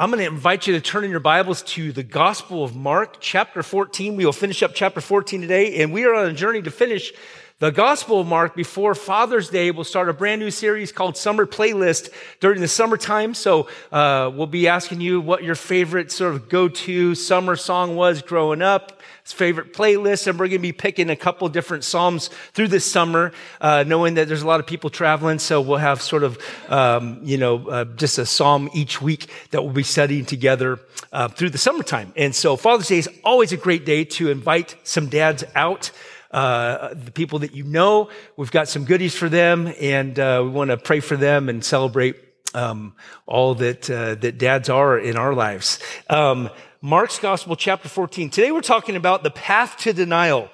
I'm going to invite you to turn in your Bibles to the Gospel of Mark, chapter 14. We will finish up chapter 14 today, and we are on a journey to finish the Gospel of Mark before Father's Day. We'll start a brand new series called Summer Playlist during the summertime. So uh, we'll be asking you what your favorite sort of go-to summer song was growing up favorite playlist, and we're going to be picking a couple different psalms through this summer, uh, knowing that there's a lot of people traveling. So we'll have sort of, um, you know, uh, just a psalm each week that we'll be studying together uh, through the summertime. And so Father's Day is always a great day to invite some dads out. Uh, the people that you know, we've got some goodies for them, and uh, we want to pray for them and celebrate um, all that uh, that dads are in our lives. Um, Mark's Gospel, chapter 14. Today we're talking about the path to denial.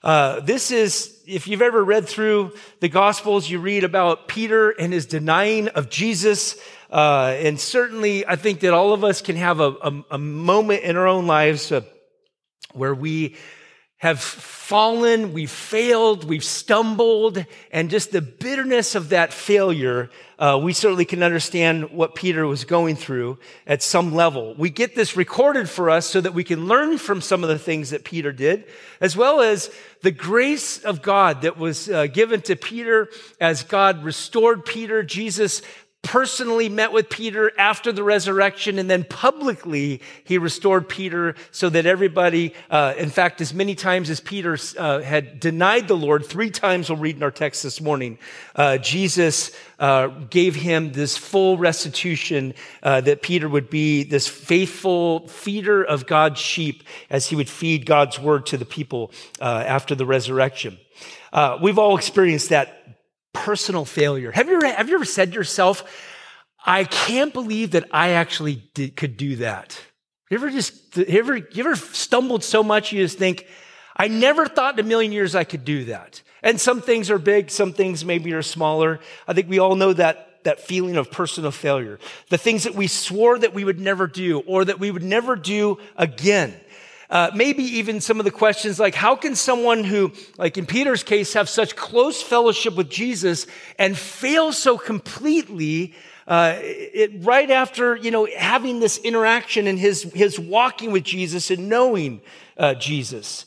Uh, this is, if you've ever read through the Gospels, you read about Peter and his denying of Jesus. Uh, and certainly, I think that all of us can have a, a, a moment in our own lives uh, where we have fallen, we've failed, we've stumbled, and just the bitterness of that failure, uh, we certainly can understand what Peter was going through at some level. We get this recorded for us so that we can learn from some of the things that Peter did, as well as the grace of God that was uh, given to Peter as God restored Peter. Jesus personally met with Peter after the resurrection, and then publicly he restored Peter so that everybody, uh, in fact, as many times as Peter uh, had denied the Lord, three times we'll read in our text this morning, uh, Jesus uh, gave him this full restitution uh, that Peter would be this faithful feeder of God's sheep as he would feed God's word to the people uh, after the resurrection. we've all experienced that personal failure. Have you ever, have you ever said to yourself, I can't believe that I actually did, could do that? You ever just, you ever, you ever stumbled so much you just think, I never thought in a million years I could do that. And some things are big, some things maybe are smaller. I think we all know that, that feeling of personal failure. The things that we swore that we would never do or that we would never do again. Uh, maybe even some of the questions like, how can someone who, like in Peter's case, have such close fellowship with Jesus and fail so completely uh, it, right after, you know, having this interaction and his, his walking with Jesus and knowing uh, Jesus?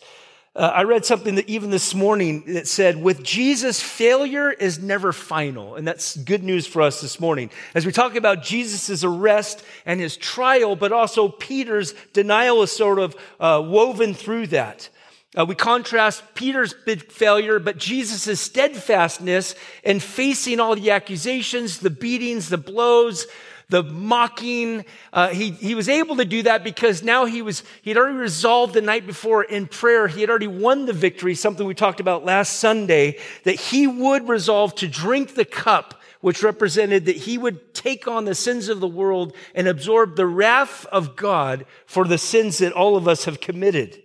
Uh, I read something that even this morning that said, with Jesus, failure is never final. And that's good news for us this morning. As we talk about Jesus' arrest and his trial, but also Peter's denial is sort of uh, woven through that. Uh, we contrast Peter's big failure, but Jesus' steadfastness in facing all the accusations, the beatings, the blows, the mocking. Uh, he, he was able to do that because now he was, he had already resolved the night before in prayer. He had already won the victory, something we talked about last Sunday, that he would resolve to drink the cup which represented that he would take on the sins of the world and absorb the wrath of God for the sins that all of us have committed.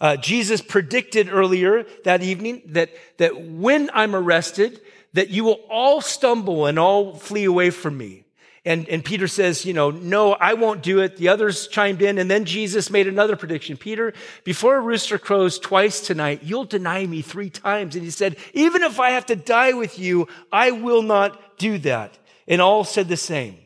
Uh, Jesus predicted earlier that evening that, that when I'm arrested, that you will all stumble and all flee away from me. And, and Peter says, you know, no, I won't do it. The others chimed in. And then Jesus made another prediction. Peter, before a rooster crows twice tonight, you'll deny me three times. And he said, even if I have to die with you, I will not do that. And all said the same.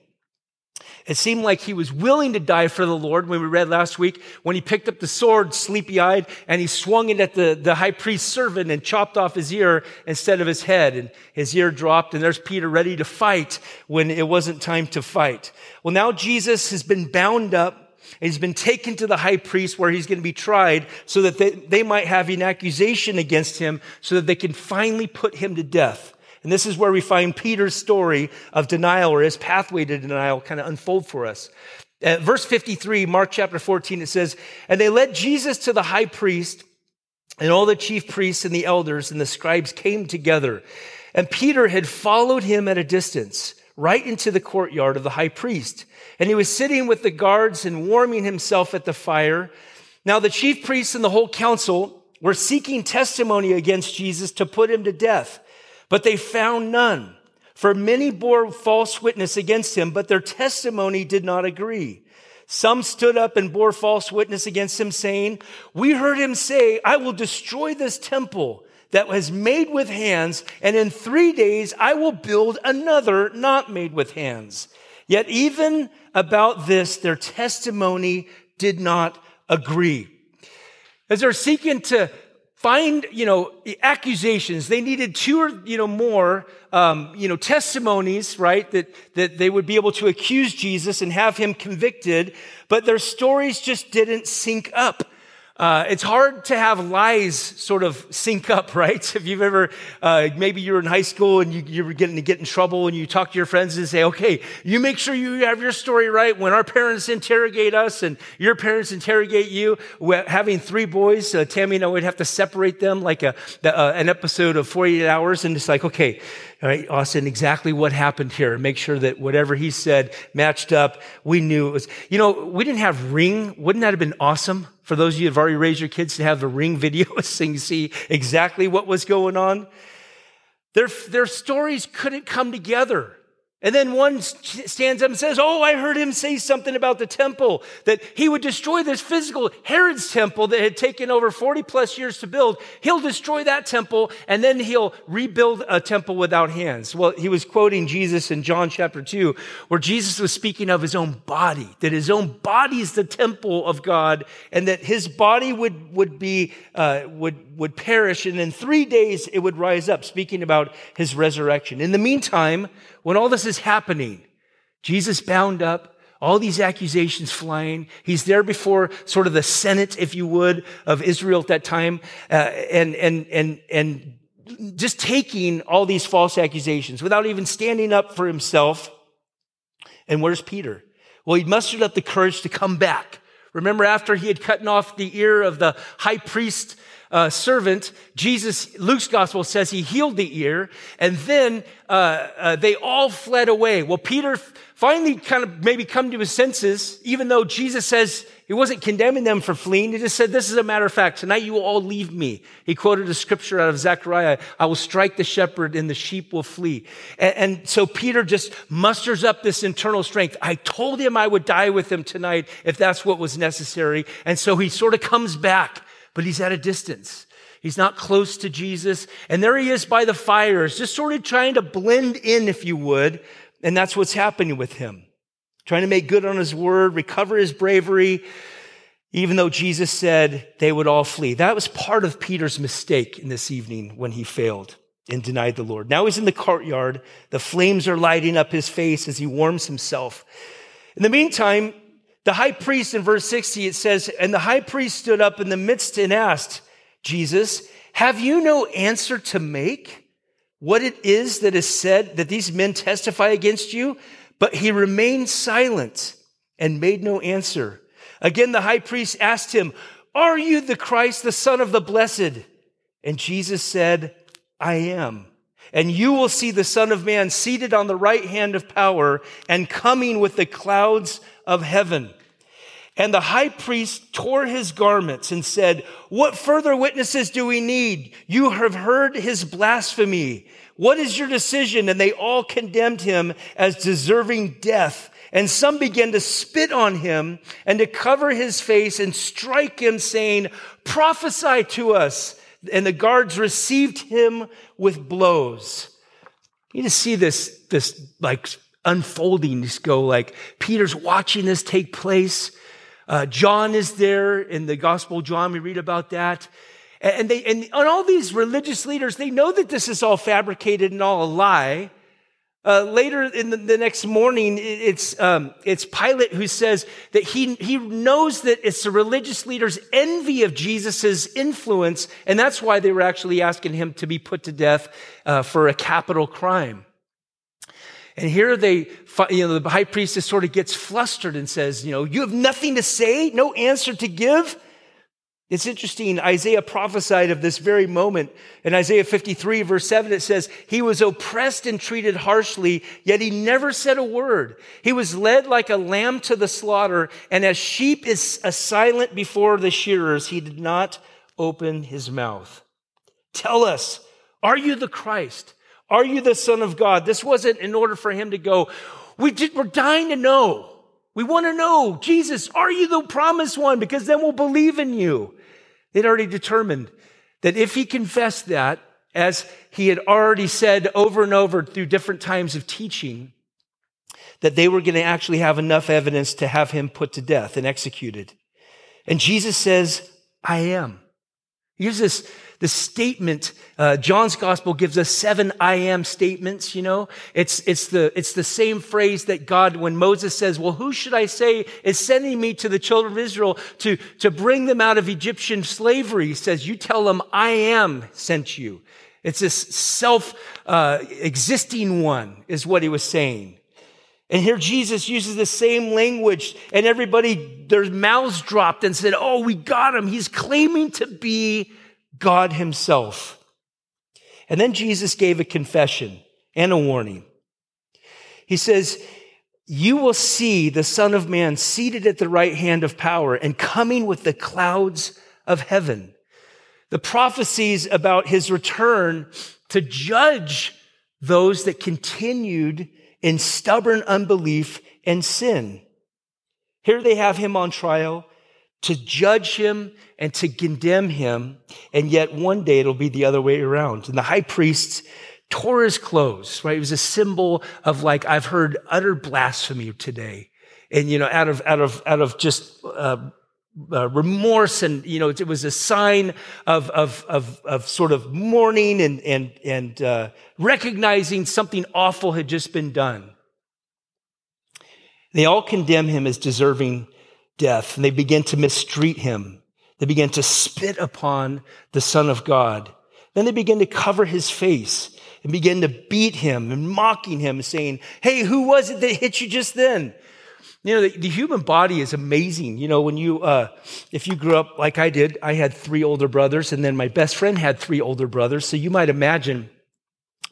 It seemed like he was willing to die for the Lord when we read last week when he picked up the sword sleepy eyed and he swung it at the, the high priest's servant and chopped off his ear instead of his head. And his ear dropped and there's Peter ready to fight when it wasn't time to fight. Well, now Jesus has been bound up He's been taken to the high priest where he's going to be tried so that they, they might have an accusation against him so that they can finally put him to death. And this is where we find Peter's story of denial or his pathway to denial kind of unfold for us. At verse 53, Mark chapter 14, it says, And they led Jesus to the high priest, and all the chief priests and the elders and the scribes came together. And Peter had followed him at a distance, right into the courtyard of the high priest. And he was sitting with the guards and warming himself at the fire. Now the chief priests and the whole council were seeking testimony against Jesus to put him to death. But they found none. For many bore false witness against him, but their testimony did not agree. Some stood up and bore false witness against him, saying, We heard him say, I will destroy this temple that was made with hands, and in three days I will build another not made with hands. Yet even about this, their testimony did not agree. As they're seeking to find, you know, accusations, they needed two or, you know, more, um, you know, testimonies, right? That, that they would be able to accuse Jesus and have him convicted, but their stories just didn't sync up. Uh, it's hard to have lies sort of sync up, right? If you've ever, uh, maybe you're in high school and you, you were getting to get in trouble and you talk to your friends and say, okay, you make sure you have your story right. When our parents interrogate us and your parents interrogate you, having three boys, uh, Tammy and I would have to separate them like a, uh, an episode of 48 hours. And it's like, okay, all right, Austin, exactly what happened here. Make sure that whatever he said matched up. We knew it was, you know, we didn't have ring. Wouldn't that have been awesome? For those of you who have already raised your kids to have the ring video so you see exactly what was going on. Their, their stories couldn't come together. And then one stands up and says, Oh, I heard him say something about the temple, that he would destroy this physical Herod's temple that had taken over 40 plus years to build. He'll destroy that temple and then he'll rebuild a temple without hands. Well, he was quoting Jesus in John chapter 2, where Jesus was speaking of his own body, that his own body is the temple of God and that his body would, would be, uh, would, would perish and in three days it would rise up, speaking about his resurrection. In the meantime, when all this is happening, Jesus bound up, all these accusations flying. He's there before sort of the Senate, if you would, of Israel at that time, uh, and, and, and, and just taking all these false accusations without even standing up for himself. And where's Peter? Well, he mustered up the courage to come back. Remember, after he had cut off the ear of the high priest uh, servant, Jesus, Luke's gospel says he healed the ear, and then uh, uh, they all fled away. Well, Peter finally kind of maybe come to his senses, even though Jesus says he wasn't condemning them for fleeing. He just said, This is a matter of fact. Tonight you will all leave me. He quoted a scripture out of Zechariah I will strike the shepherd, and the sheep will flee. And, and so Peter just musters up this internal strength. I told him I would die with him tonight if that's what was necessary. And so he sort of comes back but he's at a distance. He's not close to Jesus. And there he is by the fires, just sort of trying to blend in, if you would. And that's what's happening with him. Trying to make good on his word, recover his bravery, even though Jesus said they would all flee. That was part of Peter's mistake in this evening when he failed and denied the Lord. Now he's in the courtyard. The flames are lighting up his face as he warms himself. In the meantime, the high priest in verse 60, it says, And the high priest stood up in the midst and asked Jesus, Have you no answer to make? What it is that is said that these men testify against you? But he remained silent and made no answer. Again, the high priest asked him, Are you the Christ, the Son of the Blessed? And Jesus said, I am. And you will see the Son of Man seated on the right hand of power and coming with the clouds of heaven. And the high priest tore his garments and said, What further witnesses do we need? You have heard his blasphemy. What is your decision? And they all condemned him as deserving death. And some began to spit on him and to cover his face and strike him, saying, Prophesy to us. And the guards received him with blows. You to see this, this like unfolding just go like Peter's watching this take place. Uh, John is there in the Gospel John. We read about that. And they, and, and all these religious leaders, they know that this is all fabricated and all a lie. Uh, later in the, the, next morning, it's, um, it's Pilate who says that he, he knows that it's the religious leaders' envy of Jesus' influence, and that's why they were actually asking him to be put to death uh, for a capital crime. And here they, you know, the high priestess sort of gets flustered and says, you know, you have nothing to say, no answer to give. It's interesting. Isaiah prophesied of this very moment. In Isaiah 53, verse 7, it says, He was oppressed and treated harshly, yet he never said a word. He was led like a lamb to the slaughter, and as sheep is silent before the shearers, he did not open his mouth. Tell us, are you the Christ? Are you the Son of God? This wasn't in order for him to go, we did, we're dying to know. We want to know, Jesus, are you the promised one? Because then we'll believe in you. They'd already determined that if he confessed that, as he had already said over and over through different times of teaching, that they were going to actually have enough evidence to have him put to death and executed. And Jesus says, I am. He gives this, this statement. Uh, John's gospel gives us seven I am statements, you know. It's, it's, the, it's the same phrase that God, when Moses says, Well, who should I say is sending me to the children of Israel to, to bring them out of Egyptian slavery? He says, You tell them, I am sent you. It's this self uh, existing one, is what he was saying. And here Jesus uses the same language, and everybody, their mouths dropped and said, Oh, we got him. He's claiming to be God Himself. And then Jesus gave a confession and a warning. He says, You will see the Son of Man seated at the right hand of power and coming with the clouds of heaven the prophecies about his return to judge those that continued in stubborn unbelief and sin. Here they have him on trial to judge him and to condemn him. And yet one day it'll be the other way around. And the high priests tore his clothes, right? It was a symbol of like, I've heard utter blasphemy today. And, you know, out of, out of, out of just, uh, uh, remorse and you know it was a sign of of of, of sort of mourning and and and uh, recognizing something awful had just been done they all condemn him as deserving death and they begin to mistreat him they begin to spit upon the son of god then they begin to cover his face and begin to beat him and mocking him saying hey who was it that hit you just then you know, the, the, human body is amazing. You know, when you, uh, if you grew up like I did, I had three older brothers, and then my best friend had three older brothers. So you might imagine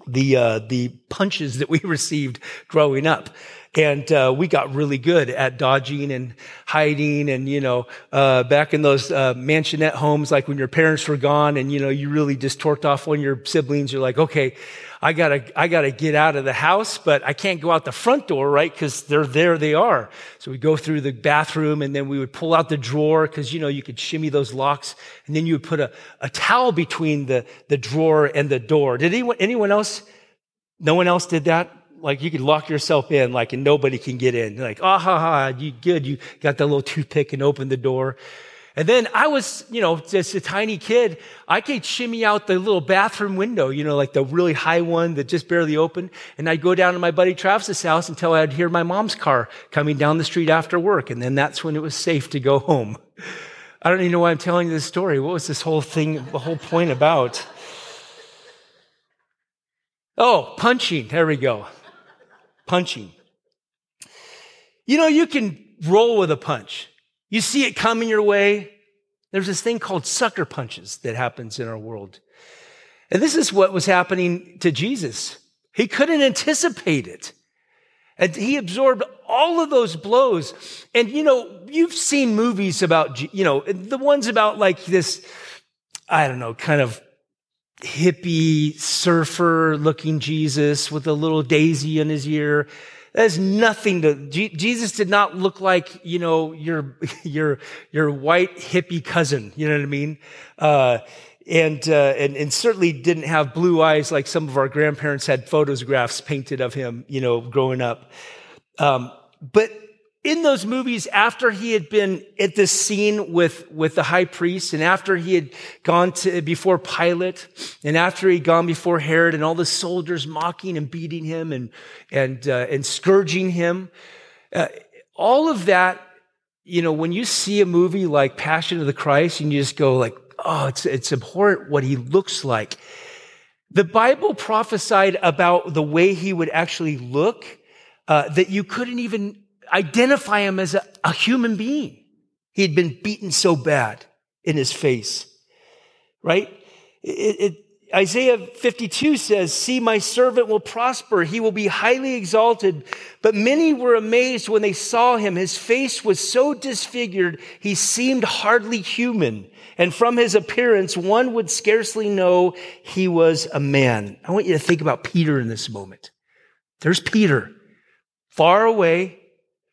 the uh, the punches that we received growing up. And uh, we got really good at dodging and hiding. And, you know, uh, back in those uh, mansionette homes, like when your parents were gone and, you know, you really just torqued off one of your siblings, you're like, okay, I gotta, I gotta get out of the house, but I can't go out the front door, right? Cause they're there, they are. So we go through the bathroom and then we would pull out the drawer cause you know, you could shimmy those locks and then you would put a, a towel between the, the drawer and the door. Did anyone, anyone else, no one else did that? Like you could lock yourself in, like, and nobody can get in. Like, ah, ha, ha, you good. You got that little toothpick and opened the door. And then I was, you know, just a tiny kid. I could shimmy out the little bathroom window, you know, like the really high one that just barely opened. And I'd go down to my buddy Travis's house until I'd hear my mom's car coming down the street after work. And then that's when it was safe to go home. I don't even know why I'm telling you this story. What was this whole thing, the whole point about? Oh, punching. There we go. Punching. You know, you can roll with a punch. You see it coming your way. There's this thing called sucker punches that happens in our world. And this is what was happening to Jesus. He couldn't anticipate it. And he absorbed all of those blows. And, you know, you've seen movies about, you know, the ones about like this, I don't know, kind of hippie surfer looking Jesus with a little daisy in his ear. That has nothing to, Jesus did not look like, you know, your, your, your white hippie cousin. You know what I mean? Uh, and, uh, and, and certainly didn't have blue eyes like some of our grandparents had photographs painted of him, you know, growing up. Um, but in those movies, after he had been at this scene with, with the high priest, and after he had gone to before Pilate, and after he'd gone before Herod, and all the soldiers mocking and beating him and and uh, and scourging him, uh, all of that, you know, when you see a movie like Passion of the Christ, and you just go like, oh, it's it's abhorrent what he looks like. The Bible prophesied about the way he would actually look uh, that you couldn't even identify him as a, a human being. He had been beaten so bad in his face, right? It, it, Isaiah 52 says, See, my servant will prosper. He will be highly exalted. But many were amazed when they saw him. His face was so disfigured, he seemed hardly human. And from his appearance, one would scarcely know he was a man. I want you to think about Peter in this moment. There's Peter, far away,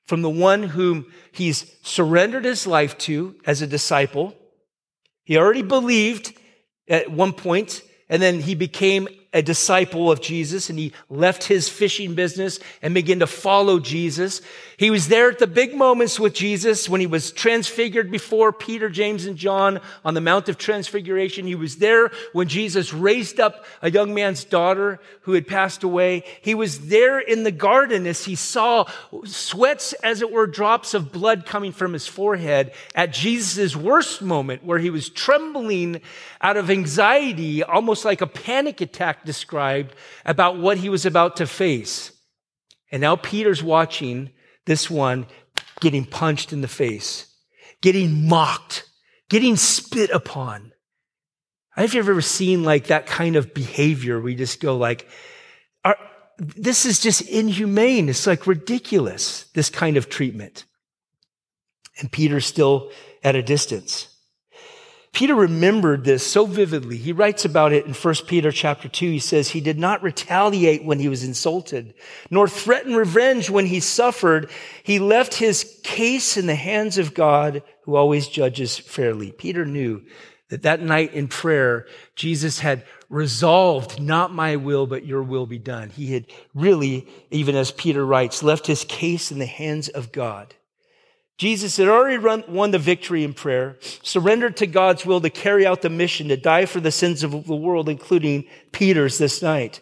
from the one whom he's surrendered his life to as a disciple. He already believed at one point, and then he became a disciple of Jesus and he left his fishing business and began to follow Jesus. He was there at the big moments with Jesus when he was transfigured before Peter, James, and John on the Mount of Transfiguration. He was there when Jesus raised up a young man's daughter who had passed away. He was there in the garden as he saw sweats, as it were, drops of blood coming from his forehead at Jesus' worst moment where he was trembling out of anxiety, almost like a panic attack described about what he was about to face. And now Peter's watching this one getting punched in the face, getting mocked, getting spit upon. I don't know if you've ever seen like that kind of behavior where you just go like, this is just inhumane. It's like ridiculous, this kind of treatment. And Peter's still at a distance. Peter remembered this so vividly. He writes about it in 1 Peter chapter 2. He says, He did not retaliate when he was insulted, nor threaten revenge when he suffered. He left his case in the hands of God, who always judges fairly. Peter knew that that night in prayer, Jesus had resolved, not my will, but your will be done. He had really, even as Peter writes, left his case in the hands of God. Jesus had already run, won the victory in prayer, surrendered to God's will to carry out the mission to die for the sins of the world, including Peter's this night.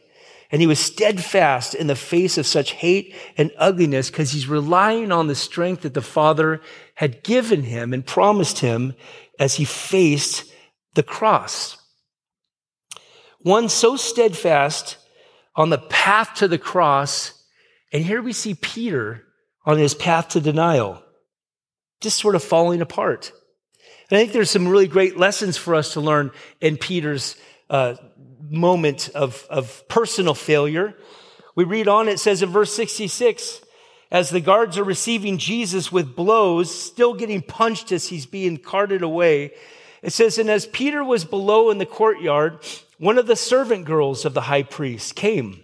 And he was steadfast in the face of such hate and ugliness because he's relying on the strength that the Father had given him and promised him as he faced the cross. One so steadfast on the path to the cross. And here we see Peter on his path to denial just sort of falling apart. And I think there's some really great lessons for us to learn in Peter's uh, moment of, of personal failure. We read on, it says in verse 66, as the guards are receiving Jesus with blows, still getting punched as he's being carted away, it says, and as Peter was below in the courtyard, one of the servant girls of the high priest came.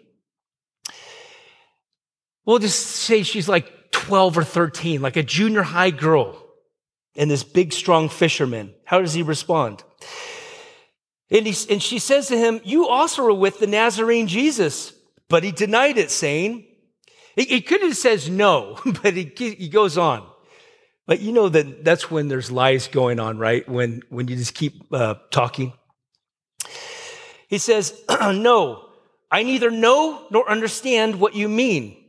We'll just say she's like 12 or 13, like a junior high girl, and this big, strong fisherman. How does he respond? And, he, and she says to him, You also were with the Nazarene Jesus. But he denied it, saying, He, he could have says no, but he, he goes on. But you know that that's when there's lies going on, right? When, when you just keep uh, talking. He says, No, I neither know nor understand what you mean.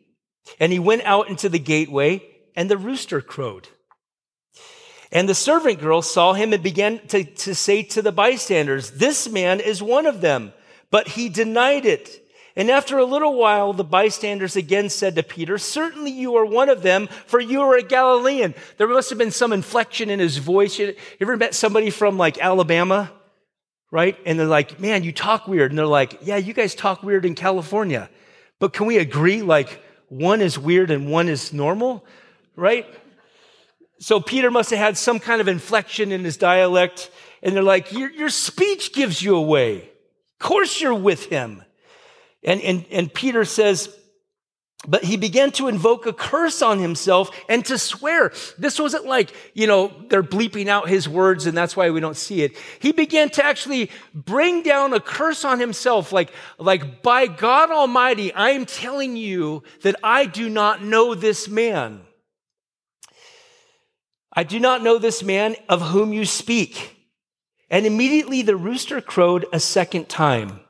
And he went out into the gateway, and the rooster crowed. And the servant girl saw him and began to, to say to the bystanders, This man is one of them. But he denied it. And after a little while, the bystanders again said to Peter, Certainly you are one of them, for you are a Galilean. There must have been some inflection in his voice. You ever met somebody from like Alabama? Right? And they're like, Man, you talk weird. And they're like, Yeah, you guys talk weird in California. But can we agree? Like, one is weird and one is normal, right? So Peter must have had some kind of inflection in his dialect. And they're like, your, your speech gives you away. Of course you're with him. And, and, and Peter says, but he began to invoke a curse on himself and to swear. This wasn't like, you know, they're bleeping out his words and that's why we don't see it. He began to actually bring down a curse on himself, like, like, by God Almighty, I am telling you that I do not know this man. I do not know this man of whom you speak. And immediately the rooster crowed a second time.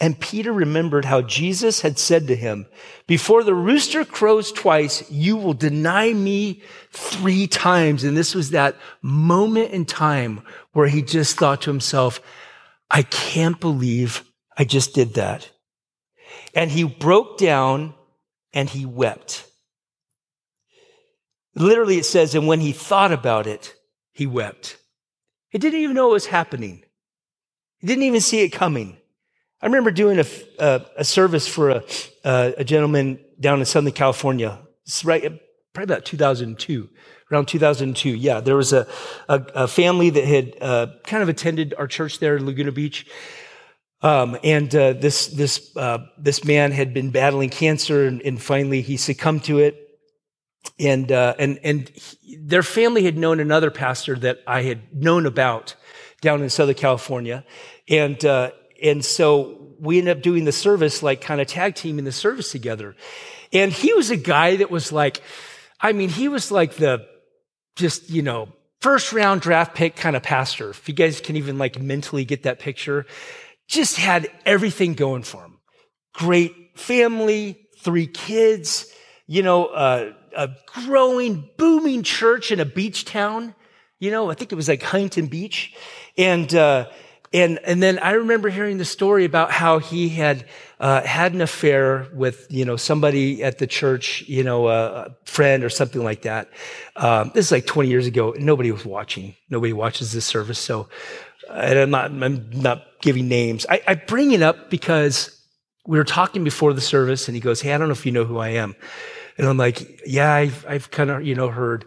And Peter remembered how Jesus had said to him, Before the rooster crows twice, you will deny me three times. And this was that moment in time where he just thought to himself, I can't believe I just did that. And he broke down and he wept. Literally, it says, and when he thought about it, he wept. He didn't even know it was happening. He didn't even see it coming. I remember doing a, a, a service for a, a, gentleman down in Southern California. Right, probably about 2002, around 2002. Yeah, there was a, a, family that had uh, kind of attended our church there in Laguna Beach. Um, and uh, this, this, uh, this man had been battling cancer, and, and, finally he succumbed to it. And, uh, and, and he, their family had known another pastor that I had known about down in Southern California. And, uh, and so we ended up doing the service, like kind of tag teaming the service together. And he was a guy that was like, I mean, he was like the just, you know, first round draft pick kind of pastor. If you guys can even like mentally get that picture, just had everything going for him. Great family, three kids, you know, uh, a growing, booming church in a beach town. You know, I think it was like Huntington Beach. And, uh, and, and then I remember hearing the story about how he had, uh, had an affair with, you know, somebody at the church, you know, a friend or something like that. Um, this is like 20 years ago. Nobody was watching. Nobody watches this service. So, and I'm not, I'm not giving names. I, I bring it up because we were talking before the service and he goes, Hey, I don't know if you know who I am. And I'm like, yeah, I've, I've kind of, you know, heard,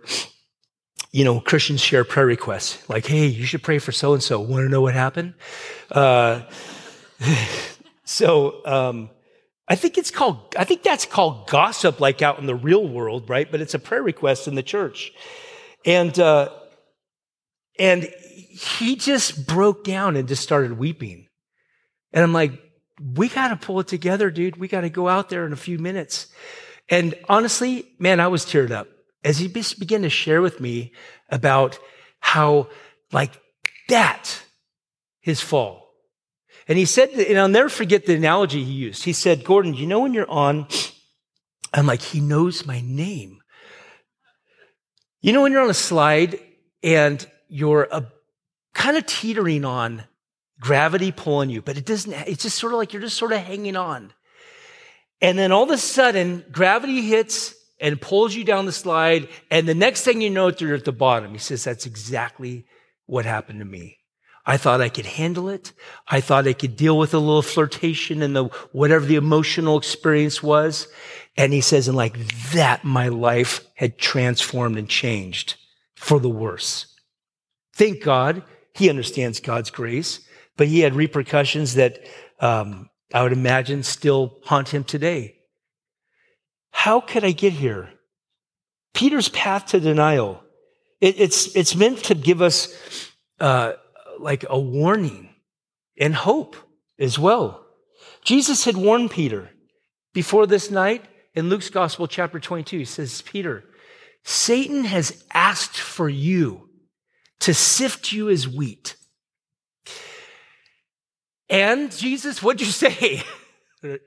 you know, Christians share prayer requests. Like, hey, you should pray for so and so. Want to know what happened? Uh, so, um, I think it's called, I think that's called gossip, like out in the real world, right? But it's a prayer request in the church. And, uh, and he just broke down and just started weeping. And I'm like, we got to pull it together, dude. We got to go out there in a few minutes. And honestly, man, I was teared up as he began to share with me about how, like that, his fall. And he said, and I'll never forget the analogy he used. He said, Gordon, you know when you're on, I'm like, he knows my name. You know when you're on a slide and you're uh, a, kind of teetering on gravity pulling you, but it doesn't, it's just sort of like you're just sort of hanging on. And then all of a sudden, gravity hits and pulls you down the slide. And the next thing you know, you're at the bottom. He says, that's exactly what happened to me. I thought I could handle it. I thought I could deal with a little flirtation and the, whatever the emotional experience was. And he says, and like that, my life had transformed and changed for the worse. Thank God he understands God's grace, but he had repercussions that um, I would imagine still haunt him today. How could I get here? Peter's path to denial. It, it's, it's meant to give us uh, like a warning and hope as well. Jesus had warned Peter before this night in Luke's Gospel, chapter 22. He says, Peter, Satan has asked for you to sift you as wheat. And Jesus, what'd you say?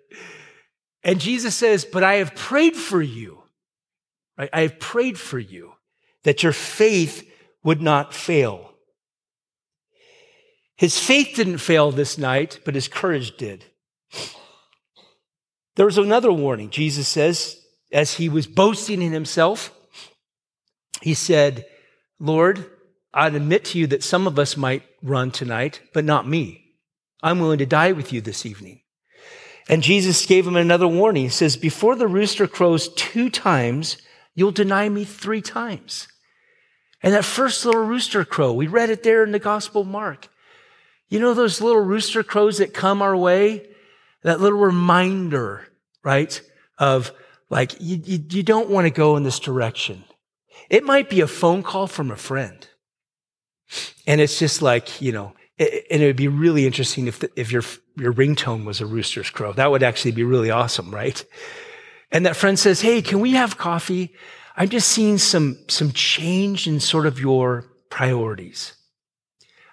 and Jesus says, But I have prayed for you. Right? I have prayed for you that your faith would not fail. His faith didn't fail this night, but his courage did. There was another warning, Jesus says, as he was boasting in himself. He said, Lord, I'd admit to you that some of us might run tonight, but not me. I'm willing to die with you this evening. And Jesus gave him another warning. He says, Before the rooster crows two times, you'll deny me three times. And that first little rooster crow, we read it there in the Gospel of Mark. You know those little rooster crows that come our way? That little reminder, right? Of like, you, you, you don't want to go in this direction. It might be a phone call from a friend. And it's just like, you know, and it would be really interesting if, the, if your, your ringtone was a rooster's crow. That would actually be really awesome, right? And that friend says, Hey, can we have coffee? I'm just seeing some, some change in sort of your priorities.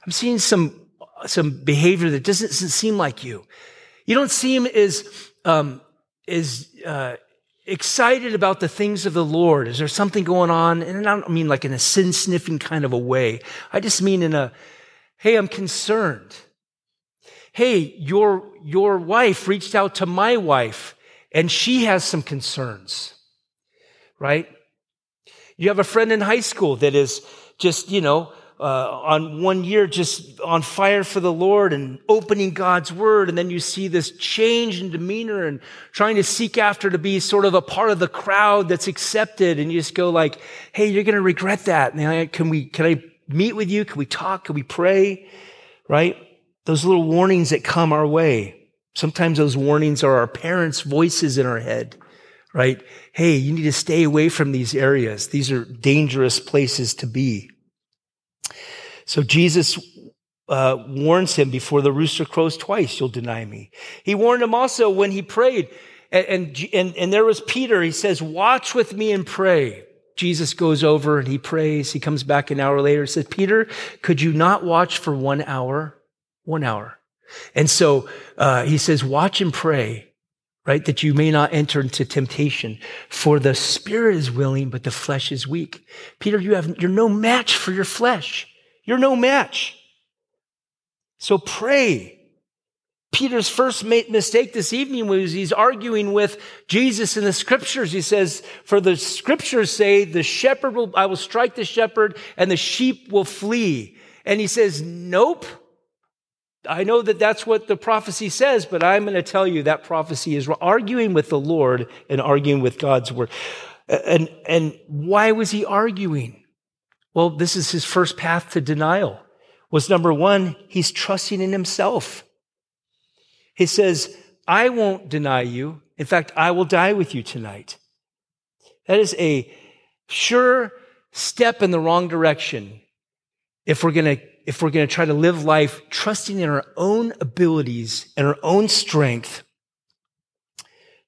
I'm seeing some, some behavior that doesn't, doesn't seem like you. You don't seem as, um, as, uh, excited about the things of the Lord. Is there something going on? And I don't mean like in a sin sniffing kind of a way. I just mean in a, Hey, I'm concerned. Hey, your, your wife reached out to my wife and she has some concerns, right? You have a friend in high school that is just, you know, uh, on one year just on fire for the Lord and opening God's word. And then you see this change in demeanor and trying to seek after to be sort of a part of the crowd that's accepted. And you just go like, Hey, you're going to regret that. Can we, can I meet with you? Can we talk? Can we pray? Right? Those little warnings that come our way. Sometimes those warnings are our parents' voices in our head, right? Hey, you need to stay away from these areas. These are dangerous places to be. So Jesus uh, warns him before the rooster crows twice, you'll deny me. He warned him also when he prayed. And, and, and there was Peter. He says, watch with me and pray. Jesus goes over and he prays. He comes back an hour later and says, Peter, could you not watch for one hour? One hour. And so uh, he says, watch and pray, right? That you may not enter into temptation. For the spirit is willing, but the flesh is weak. Peter, you have, you're no match for your flesh. You're no match. So pray. Peter's first mistake this evening was he's arguing with Jesus in the scriptures. He says, for the scriptures say, the shepherd will, I will strike the shepherd and the sheep will flee. And he says, nope. I know that that's what the prophecy says, but I'm going to tell you that prophecy is arguing with the Lord and arguing with God's word. And, and why was he arguing? Well, this is his first path to denial was number one, he's trusting in himself. He says, I won't deny you. In fact, I will die with you tonight. That is a sure step in the wrong direction if we're going to if we're going to try to live life trusting in our own abilities and our own strength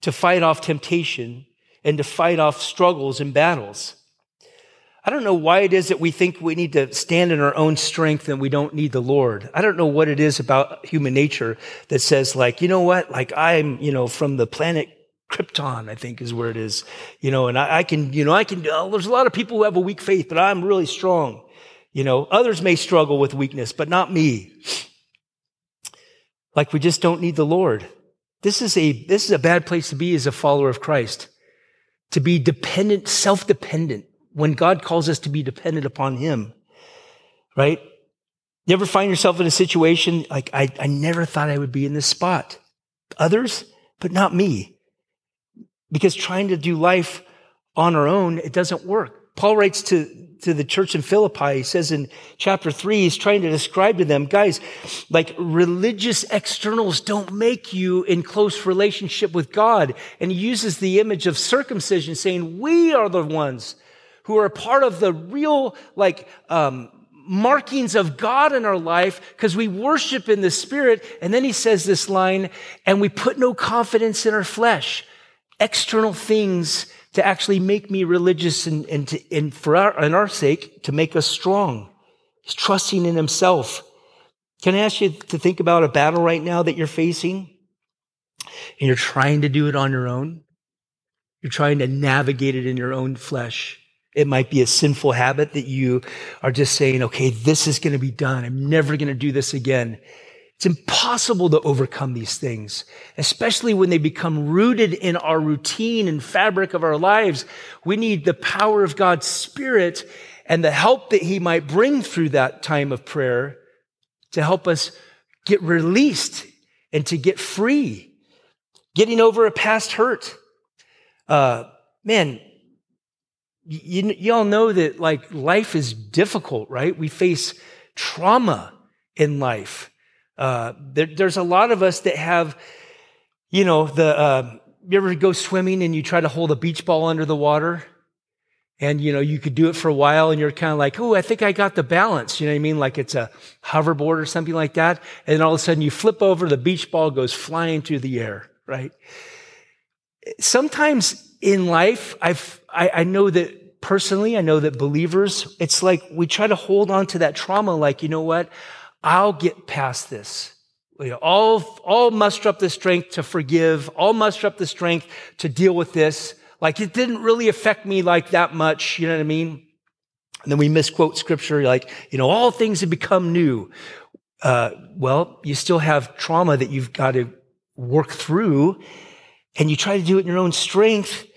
to fight off temptation and to fight off struggles and battles. I don't know why it is that we think we need to stand in our own strength and we don't need the Lord. I don't know what it is about human nature that says like, you know what? Like I'm, you know, from the planet Krypton, I think is where it is, you know, and I, I can, you know, I can, oh, there's a lot of people who have a weak faith, but I'm really strong. You know, others may struggle with weakness, but not me. Like we just don't need the Lord. This is a, this is a bad place to be as a follower of Christ. To be dependent, self-dependent when God calls us to be dependent upon Him, right? You ever find yourself in a situation like, I, I never thought I would be in this spot? Others, but not me. Because trying to do life on our own, it doesn't work. Paul writes to, to the church in Philippi, he says in chapter three, he's trying to describe to them, guys, like religious externals don't make you in close relationship with God. And he uses the image of circumcision saying, we are the ones who are a part of the real, like, um, markings of God in our life because we worship in the spirit. And then he says this line, and we put no confidence in our flesh, external things to actually make me religious and, and, to, and for our, and our sake to make us strong. He's trusting in himself. Can I ask you to think about a battle right now that you're facing and you're trying to do it on your own? You're trying to navigate it in your own flesh. It might be a sinful habit that you are just saying, okay, this is going to be done. I'm never going to do this again. It's impossible to overcome these things, especially when they become rooted in our routine and fabric of our lives. We need the power of God's Spirit and the help that He might bring through that time of prayer to help us get released and to get free, getting over a past hurt. Uh, man, you, you all know that like life is difficult, right? We face trauma in life. Uh, there, there's a lot of us that have, you know, the, uh, you ever go swimming and you try to hold a beach ball under the water? And, you know, you could do it for a while and you're kind of like, oh, I think I got the balance. You know what I mean? Like it's a hoverboard or something like that. And all of a sudden you flip over, the beach ball goes flying through the air, right? Sometimes in life, I've, I, I know that personally, I know that believers, it's like we try to hold on to that trauma, like, you know what? I'll get past this. I'll, I'll muster up the strength to forgive. I'll muster up the strength to deal with this. Like it didn't really affect me like that much. You know what I mean? And then we misquote scripture like, you know, all things have become new. Uh, well, you still have trauma that you've got to work through and you try to do it in your own strength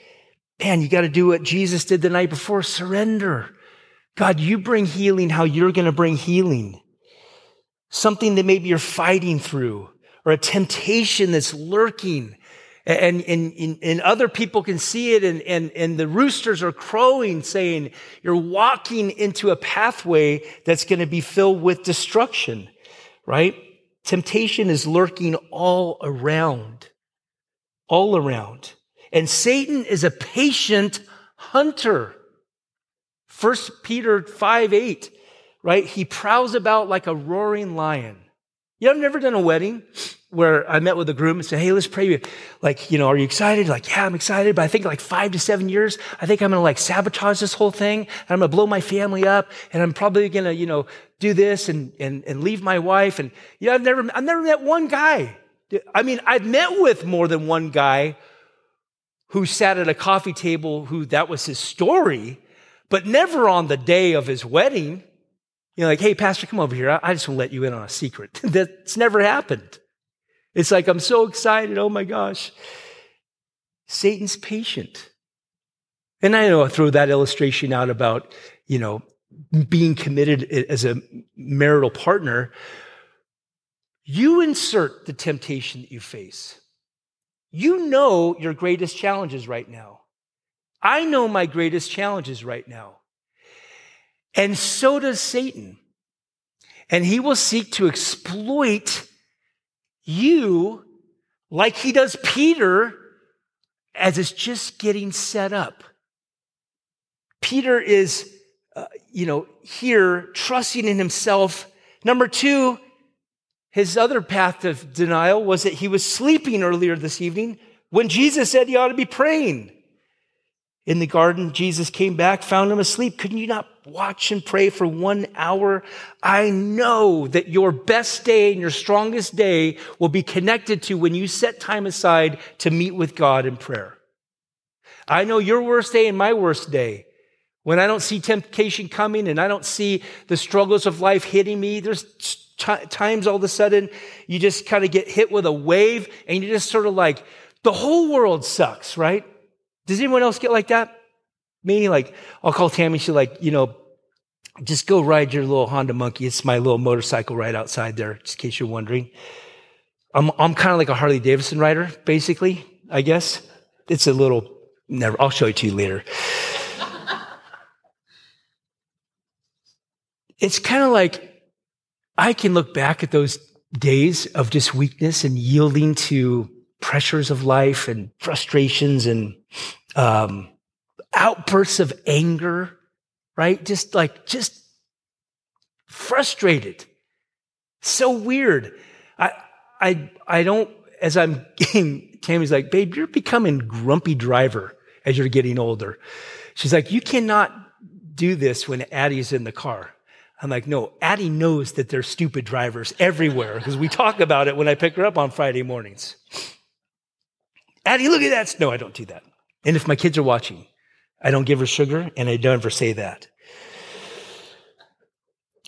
Man, you got to do what Jesus did the night before surrender. God, you bring healing how you're going to bring healing. Something that maybe you're fighting through or a temptation that's lurking. And, and, and, other people can see it and, and, and the roosters are crowing saying you're walking into a pathway that's going to be filled with destruction, right? Temptation is lurking all around, all around. And Satan is a patient hunter. 1 Peter 5 8. right? He prowls about like a roaring lion. You know, I've never done a wedding where I met with a groom and said, Hey, let's pray. Like, you know, are you excited? Like, yeah, I'm excited. But I think like five to seven years, I think I'm going to like sabotage this whole thing. And I'm going to blow my family up. And I'm probably going to, you know, do this and, and, and leave my wife. And, you know, I've never, I've never met one guy. I mean, I've met with more than one guy who sat at a coffee table who that was his story, but never on the day of his wedding. You know, like, hey, Pastor, come over here. I, just want to let you in on a secret. That's never happened. It's like, I'm so excited. Oh my gosh. Satan's patient. And I know I throw that illustration out about, you know, being committed as a marital partner. You insert the temptation that you face. You know your greatest challenges right now. I know my greatest challenges right now. And so does Satan. And he will seek to exploit you like he does Peter as it's just getting set up. Peter is, uh, you know, here trusting in himself. Number two, his other path of denial was that he was sleeping earlier this evening when Jesus said he ought to be praying in the garden, Jesus came back, found him asleep. Couldn't you not watch and pray for one hour? I know that your best day and your strongest day will be connected to when you set time aside to meet with God in prayer. I know your worst day and my worst day. When I don't see temptation coming and I don't see the struggles of life hitting me, there's t- times all of a sudden you just kind of get hit with a wave and you just sort of like, the whole world sucks, right? Does anyone else get like that? Me, like, I'll call Tammy. She's like, you know, just go ride your little Honda Monkey. It's my little motorcycle right outside there, just in case you're wondering. I'm, I'm kind of like a Harley Davidson rider, basically, I guess. It's a little, never, I'll show it to you later. it's kind of like I can look back at those days of just weakness and yielding to pressures of life and frustrations and um, outbursts of anger, right? Just like, just frustrated. So weird. I, I, I don't, as I'm getting, Tammy's like, babe, you're becoming grumpy driver as you're getting older. She's like, you cannot do this when Addie's in the car. I'm like, no, Addie knows that there's stupid drivers everywhere because we talk about it when I pick her up on Friday mornings. Addie, look at that. No, I don't do that. And if my kids are watching, I don't give her sugar and I don't ever say that.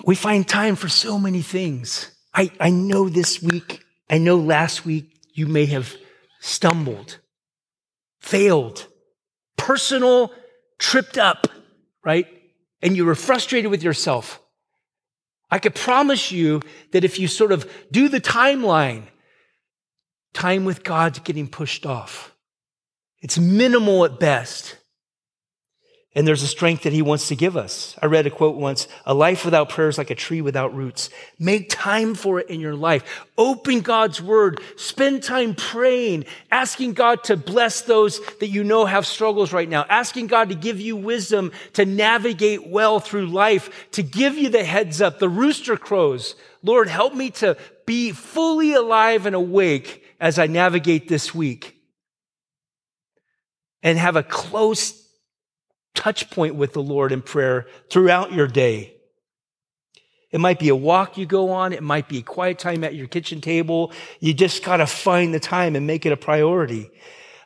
We find time for so many things. I, I know this week, I know last week you may have stumbled, failed, personal, tripped up, right? And you were frustrated with yourself. I could promise you that if you sort of do the timeline, time with God's getting pushed off. It's minimal at best. And there's a strength that he wants to give us. I read a quote once, a life without prayer is like a tree without roots. Make time for it in your life. Open God's word. Spend time praying, asking God to bless those that you know have struggles right now, asking God to give you wisdom to navigate well through life, to give you the heads up, the rooster crows. Lord, help me to be fully alive and awake as I navigate this week and have a close touch point with the Lord in prayer throughout your day. It might be a walk you go on. It might be quiet time at your kitchen table. You just got to find the time and make it a priority.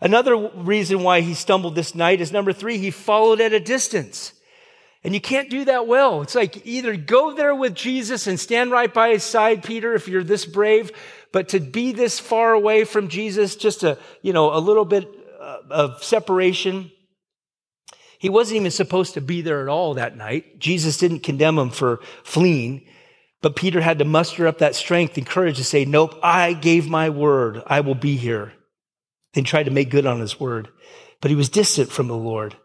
Another reason why he stumbled this night is number three, he followed at a distance. And you can't do that well. It's like either go there with Jesus and stand right by his side, Peter, if you're this brave, but to be this far away from Jesus, just a, you know, a little bit uh, of separation. He wasn't even supposed to be there at all that night. Jesus didn't condemn him for fleeing, but Peter had to muster up that strength and courage to say, Nope, I gave my word. I will be here. And tried to make good on his word. But he was distant from the Lord.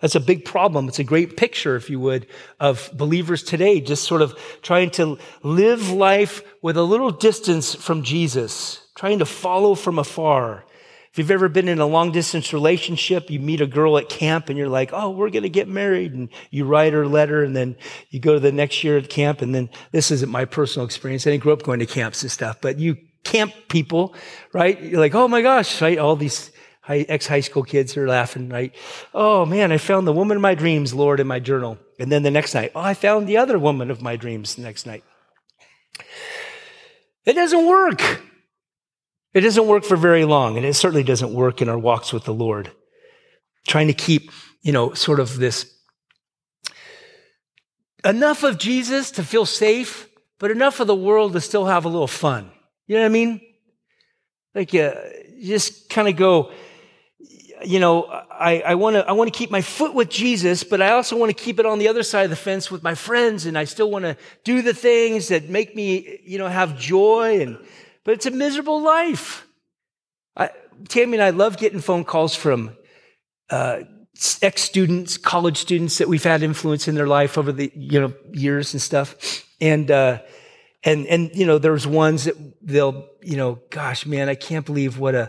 That's a big problem. It's a great picture, if you would, of believers today, just sort of trying to live life with a little distance from Jesus, trying to follow from afar. If you've ever been in a long distance relationship, you meet a girl at camp and you're like, oh, we're going to get married. And you write her a letter and then you go to the next year at camp. And then this isn't my personal experience. I didn't grow up going to camps and stuff, but you camp people, right? You're like, oh my gosh, right? All these ex high school kids are laughing, right? Oh man, I found the woman of my dreams, Lord, in my journal. And then the next night, oh, I found the other woman of my dreams the next night. It doesn't work. It doesn't work for very long, and it certainly doesn't work in our walks with the Lord. Trying to keep, you know, sort of this enough of Jesus to feel safe, but enough of the world to still have a little fun. You know what I mean? Like, uh, just kind of go, you know, I, want to I want to keep my foot with Jesus, but I also want to keep it on the other side of the fence with my friends, and I still want to do the things that make me, you know, have joy. And but it's a miserable life. I, Tammy and I love getting phone calls from uh, ex students, college students that we've had influence in their life over the you know years and stuff, and. Uh, and and you know there's ones that they'll you know gosh man i can't believe what a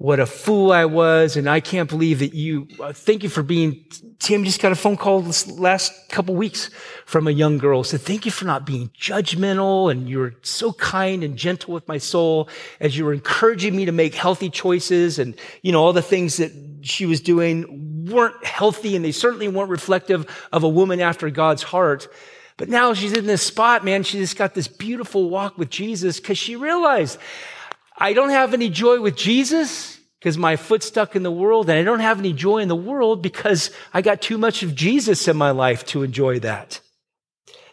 what a fool I was, and I can't believe that you. Uh, thank you for being. Tim just got a phone call this last couple weeks from a young girl. Said, "Thank you for not being judgmental, and you were so kind and gentle with my soul as you were encouraging me to make healthy choices, and you know all the things that she was doing weren't healthy, and they certainly weren't reflective of a woman after God's heart." But now she's in this spot, man. She just got this beautiful walk with Jesus because she realized I don't have any joy with Jesus because my foot's stuck in the world, and I don't have any joy in the world because I got too much of Jesus in my life to enjoy that.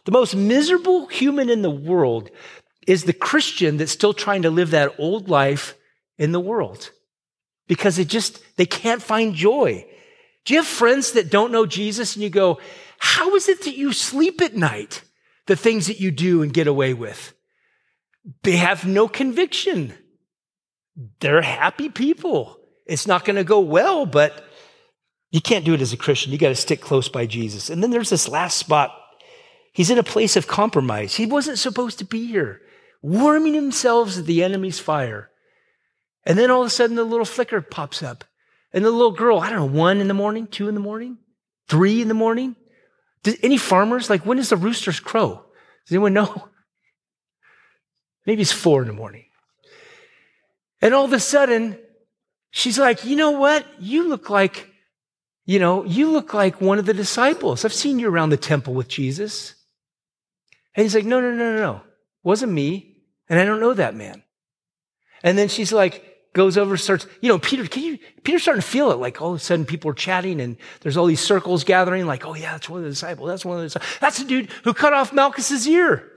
The most miserable human in the world is the Christian that's still trying to live that old life in the world because it just, they can't find joy. Do you have friends that don't know Jesus and you go, how is it that you sleep at night? The things that you do and get away with. They have no conviction they're happy people. It's not going to go well, but you can't do it as a Christian. You got to stick close by Jesus. And then there's this last spot. He's in a place of compromise. He wasn't supposed to be here, warming himself at the enemy's fire. And then all of a sudden, the little flicker pops up. And the little girl, I don't know, one in the morning, two in the morning, three in the morning. Does any farmers, like, when does the roosters crow? Does anyone know? Maybe it's four in the morning. And all of a sudden, she's like, you know what? You look like, you know, you look like one of the disciples. I've seen you around the temple with Jesus. And he's like, no, no, no, no, no. Wasn't me. And I don't know that man. And then she's like, goes over, starts, you know, Peter, can you, Peter's starting to feel it. Like all of a sudden people are chatting and there's all these circles gathering, like, oh yeah, that's one of the disciples. That's one of the disciples. That's the dude who cut off Malchus's ear.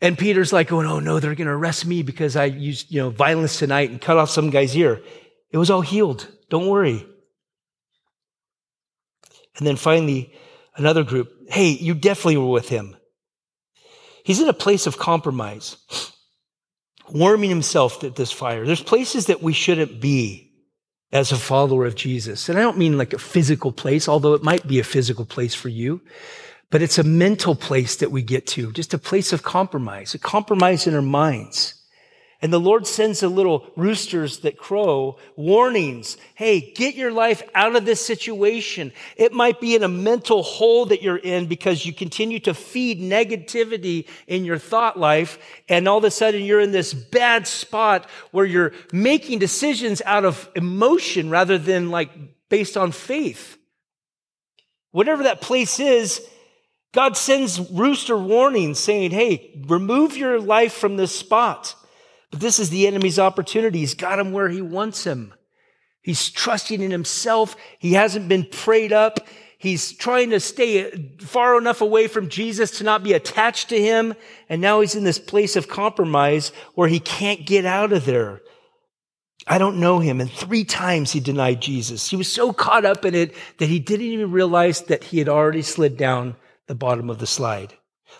And Peter's like going, oh no, they're going to arrest me because I used, you know, violence tonight and cut off some guy's ear. It was all healed. Don't worry. And then finally, another group, hey, you definitely were with him. He's in a place of compromise, warming himself at this fire. There's places that we shouldn't be as a follower of Jesus. And I don't mean like a physical place, although it might be a physical place for you but it's a mental place that we get to, just a place of compromise, a compromise in our minds. And the Lord sends the little roosters that crow warnings. Hey, get your life out of this situation. It might be in a mental hole that you're in because you continue to feed negativity in your thought life. And all of a sudden you're in this bad spot where you're making decisions out of emotion rather than like based on faith. Whatever that place is, God sends rooster warnings saying, hey, remove your life from this spot. But this is the enemy's opportunity. He's got him where he wants him. He's trusting in himself. He hasn't been prayed up. He's trying to stay far enough away from Jesus to not be attached to him. And now he's in this place of compromise where he can't get out of there. I don't know him. And three times he denied Jesus. He was so caught up in it that he didn't even realize that he had already slid down the bottom of the slide.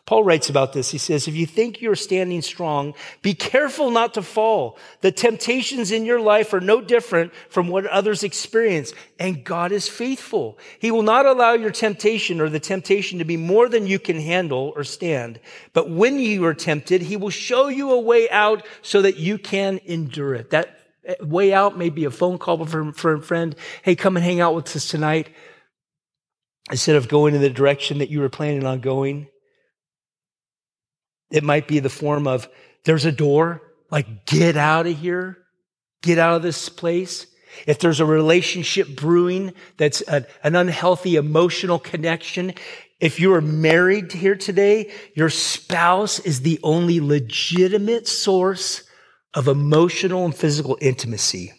Paul writes about this. He says, if you think you're standing strong, be careful not to fall. The temptations in your life are no different from what others experience. And God is faithful. He will not allow your temptation or the temptation to be more than you can handle or stand. But when you are tempted, he will show you a way out so that you can endure it. That eh, way out may be a phone call from a friend. Hey, come and hang out with us tonight. Instead of going in the direction that you were planning on going. It might be the form of there's a door, like get out of here, get out of this place. If there's a relationship brewing that's a, an unhealthy emotional connection, if you are married here today, your spouse is the only legitimate source of emotional and physical intimacy,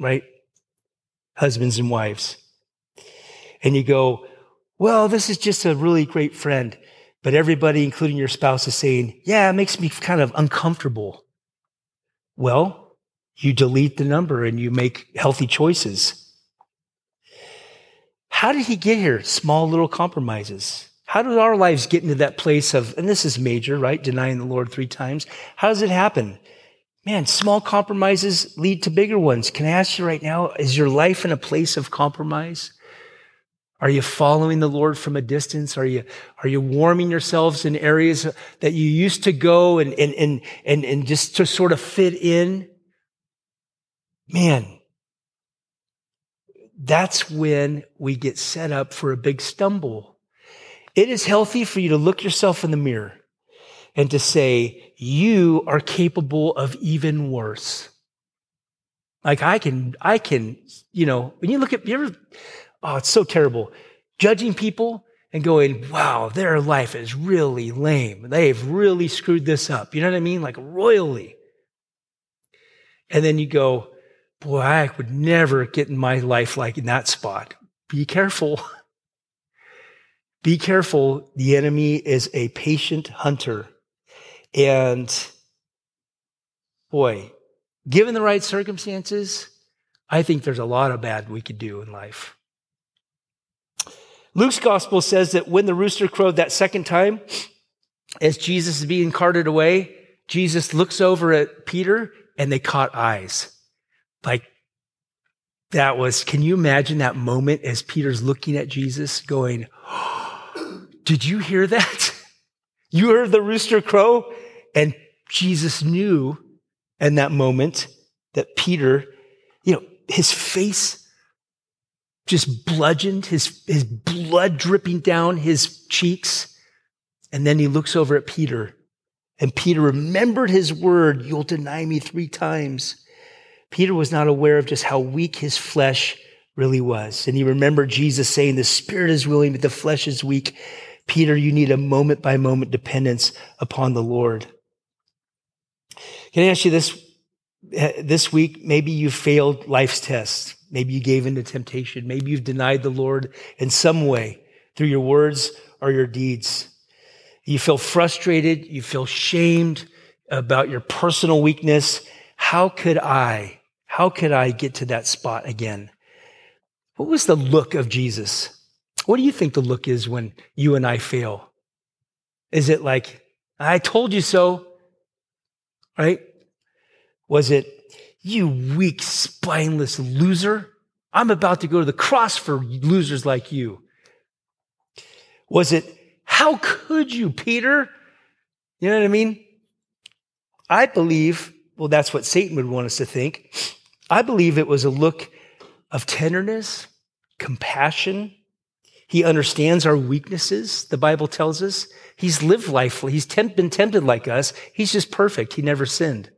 right? Husbands and wives. And you go, well, this is just a really great friend. But everybody, including your spouse, is saying, yeah, it makes me kind of uncomfortable. Well, you delete the number and you make healthy choices. How did he get here? Small little compromises. How did our lives get into that place of, and this is major, right? Denying the Lord three times. How does it happen? Man, small compromises lead to bigger ones. Can I ask you right now, is your life in a place of compromise? Are you following the Lord from a distance? Are you, are you warming yourselves in areas that you used to go and, and, and, and, and just to sort of fit in? Man, that's when we get set up for a big stumble. It is healthy for you to look yourself in the mirror and to say, you are capable of even worse. Like I can, I can, you know, when you look at, you ever, oh, it's so terrible. Judging people and going, wow, their life is really lame. They've really screwed this up. You know what I mean? Like royally. And then you go, boy, I would never get in my life like in that spot. Be careful. Be careful. The enemy is a patient hunter. And boy, given the right circumstances, I think there's a lot of bad we could do in life. Luke's gospel says that when the rooster crowed that second time, as Jesus is being carted away, Jesus looks over at Peter and they caught eyes. Like that was, can you imagine that moment as Peter's looking at Jesus going, oh, Did you hear that? You heard the rooster crow? And Jesus knew in that moment that Peter, you know, his face just bludgeoned, his, his dripping down his cheeks. And then he looks over at Peter, and Peter remembered his word, You'll deny me three times. Peter was not aware of just how weak his flesh really was. And he remembered Jesus saying, The spirit is willing, but the flesh is weak. Peter, you need a moment by moment dependence upon the Lord. Can I ask you this? Eh, this week, maybe you failed life's test. Maybe you gave in to temptation. Maybe you've denied the Lord in some way through your words or your deeds. You feel frustrated. You feel shamed about your personal weakness. How could I, how could I get to that spot again? What was the look of Jesus? What do you think the look is when you and I fail? Is it like, I told you so? Right? Was it, you weak, spineless loser. I'm about to go to the cross for losers like you. Was it, how could you, Peter? You know what I mean? I believe, well, that's what Satan would want us to think. I believe it was a look of tenderness, compassion. He understands our weaknesses, the Bible tells us. He's lived life, he's been tempted like us. He's just perfect. He never sinned.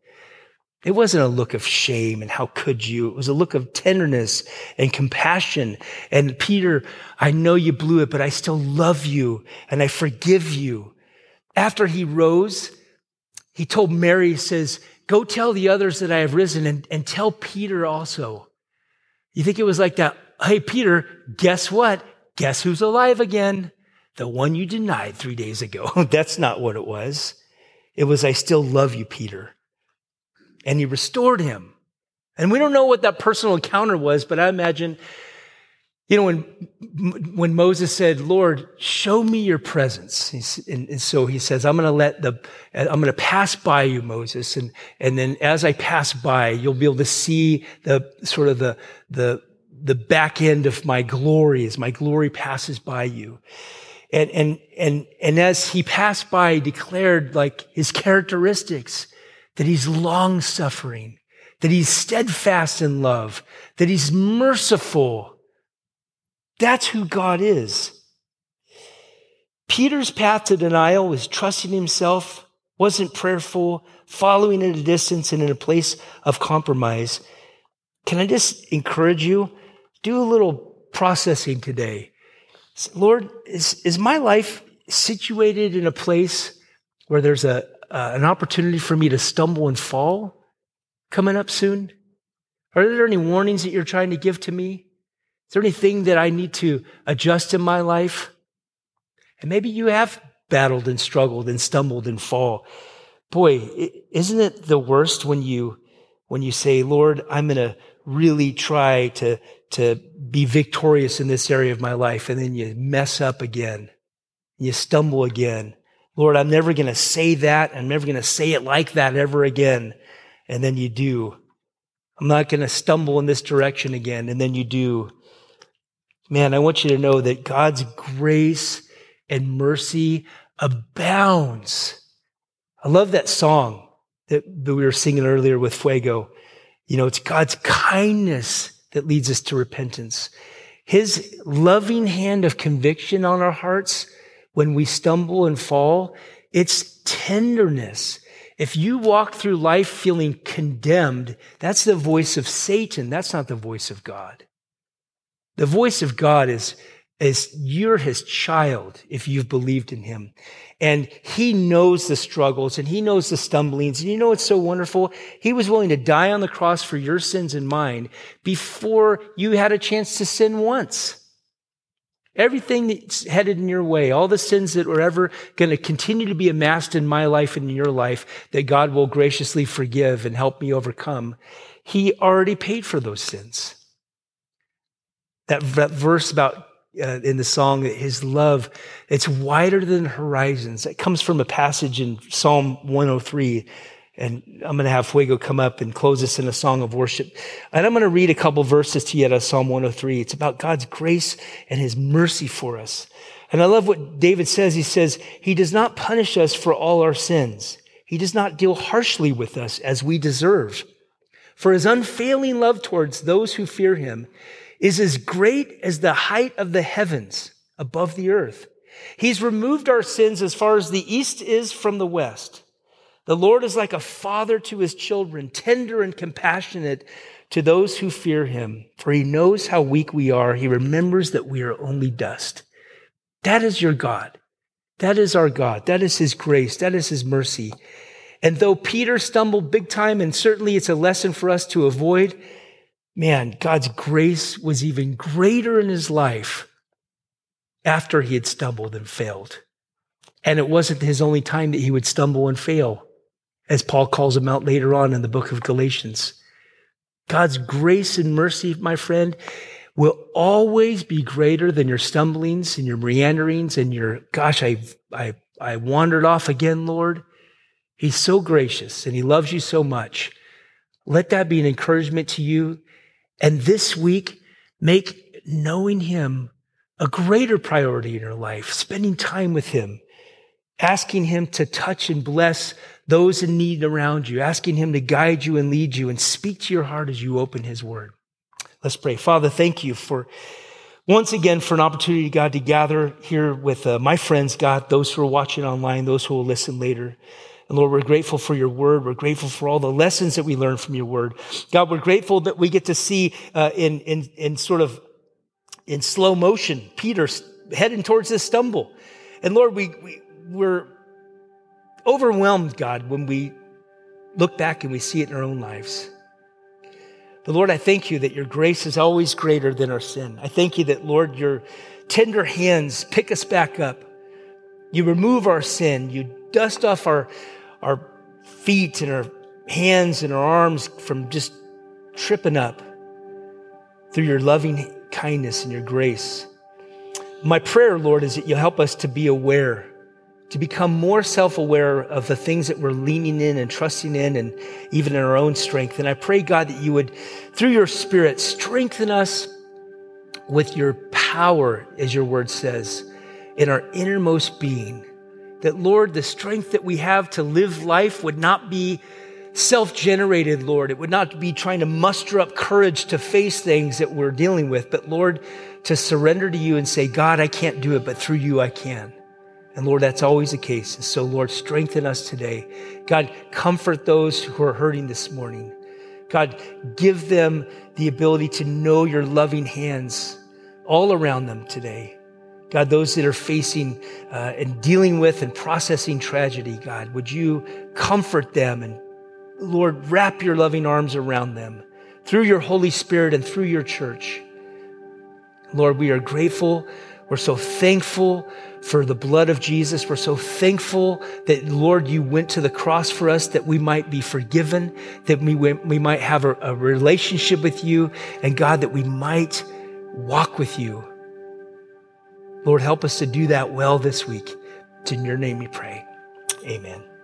It wasn't a look of shame and how could you? It was a look of tenderness and compassion. And Peter, I know you blew it, but I still love you and I forgive you. After he rose, he told Mary, he says, go tell the others that I have risen and, and tell Peter also. You think it was like that? Hey, Peter, guess what? Guess who's alive again? The one you denied three days ago. That's not what it was. It was, I still love you, Peter and he restored him. And we don't know what that personal encounter was, but I imagine You know, when, when Moses said, Lord, show me your presence. And, and, so he says, I'm going to let the, I'm going to pass by you, Moses. And, and then as I pass by, you'll be able to see the sort of the, the, the back end of my glory as my glory passes by you. And, and, and, and as he passed by, he declared like his characteristics, that he's long suffering, that he's steadfast in love, that he's merciful, that's who God is. Peter's path to denial was trusting himself, wasn't prayerful, following at a distance and in a place of compromise. Can I just encourage you? Do a little processing today. Lord, is, is my life situated in a place where there's a, uh, an opportunity for me to stumble and fall coming up soon? Are there any warnings that you're trying to give to me? Is there anything that I need to adjust in my life? And maybe you have battled and struggled and stumbled and fall. Boy, isn't it the worst when you, when you say, Lord, I'm going to really try to, to be victorious in this area of my life. And then you mess up again. You stumble again. Lord, I'm never going to say that. I'm never going to say it like that ever again. And then you do. I'm not going to stumble in this direction again. And then you do. Man, I want you to know that God's grace and mercy abounds. I love that song that, that we were singing earlier with Fuego. You know, it's God's kindness that leads us to repentance. His loving hand of conviction on our hearts when we stumble and fall, it's tenderness. If you walk through life feeling condemned, that's the voice of Satan. That's not the voice of God. The voice of God is, is you're his child if you've believed in him. And he knows the struggles and he knows the stumblings. And you know what's so wonderful? He was willing to die on the cross for your sins and mine before you had a chance to sin once. Everything that's headed in your way, all the sins that were ever going to continue to be amassed in my life and in your life that God will graciously forgive and help me overcome, He already paid for those sins. That, verse about uh, in the song his love it's wider than horizons it comes from a passage in psalm 103 and i'm going to have fuego come up and close us in a song of worship. And i'm going to read a couple verses to you out of psalm 103 it's about god's grace and his mercy for us. And i love what david says. He says he does not punish us for all our sins. He does not deal harshly with us as we deserve. For his unfailing love towards those who fear him is as great as the height of the heavens above the earth. He's removed our sins as far as the east is from the west. The Lord is like a father to his children, tender and compassionate to those who fear him. For he knows how weak we are. He remembers that we are only dust. That is your God. That is our God. That is his grace. That is his mercy. And though Peter stumbled big time, and certainly it's a lesson for us to avoid, man, God's grace was even greater in his life after he had stumbled and failed. And it wasn't his only time that he would stumble and fail, as Paul calls them out later on in the book of Galatians. God's grace and mercy, my friend, will always be greater than your stumblings and your meanderings and your, gosh, I, I, I wandered off again, Lord. He's so gracious and he loves you so much. Let that be an encouragement to you and this week, make knowing Him a greater priority in your life, spending time with Him, asking Him to touch and bless those in need around you, asking Him to guide you and lead you and speak to your heart as you open His Word. Let's pray. Father, thank you for once again for an opportunity, God, to gather here with uh, my friends, God, those who are watching online, those who will listen later. And Lord, we're grateful for your word. We're grateful for all the lessons that we learn from your word. God, we're grateful that we get to see uh, in, in, in sort of in slow motion Peter heading towards this stumble. And Lord, we, we, we're overwhelmed, God, when we look back and we see it in our own lives. But Lord, I thank you that your grace is always greater than our sin. I thank you that, Lord, your tender hands pick us back up. You remove our sin. You dust off our, our feet and our hands and our arms from just tripping up through your loving kindness and your grace. My prayer, Lord, is that you'll help us to be aware, to become more self aware of the things that we're leaning in and trusting in, and even in our own strength. And I pray, God, that you would, through your Spirit, strengthen us with your power, as your word says, in our innermost being. That, Lord, the strength that we have to live life would not be self generated, Lord. It would not be trying to muster up courage to face things that we're dealing with, but, Lord, to surrender to you and say, God, I can't do it, but through you I can. And Lord, that's always the case. And so, Lord, strengthen us today. God, comfort those who are hurting this morning. God, give them the ability to know your loving hands all around them today. God, those that are facing uh, and dealing with and processing tragedy, God, would you comfort them and, Lord, wrap your loving arms around them through your Holy Spirit and through your church. Lord, we are grateful. We're so thankful for the blood of Jesus. We're so thankful that, Lord, you went to the cross for us that we might be forgiven, that we, we might have a, a relationship with you, and God, that we might walk with you. Lord, help us to do that well this week. It's in your name we pray. Amen.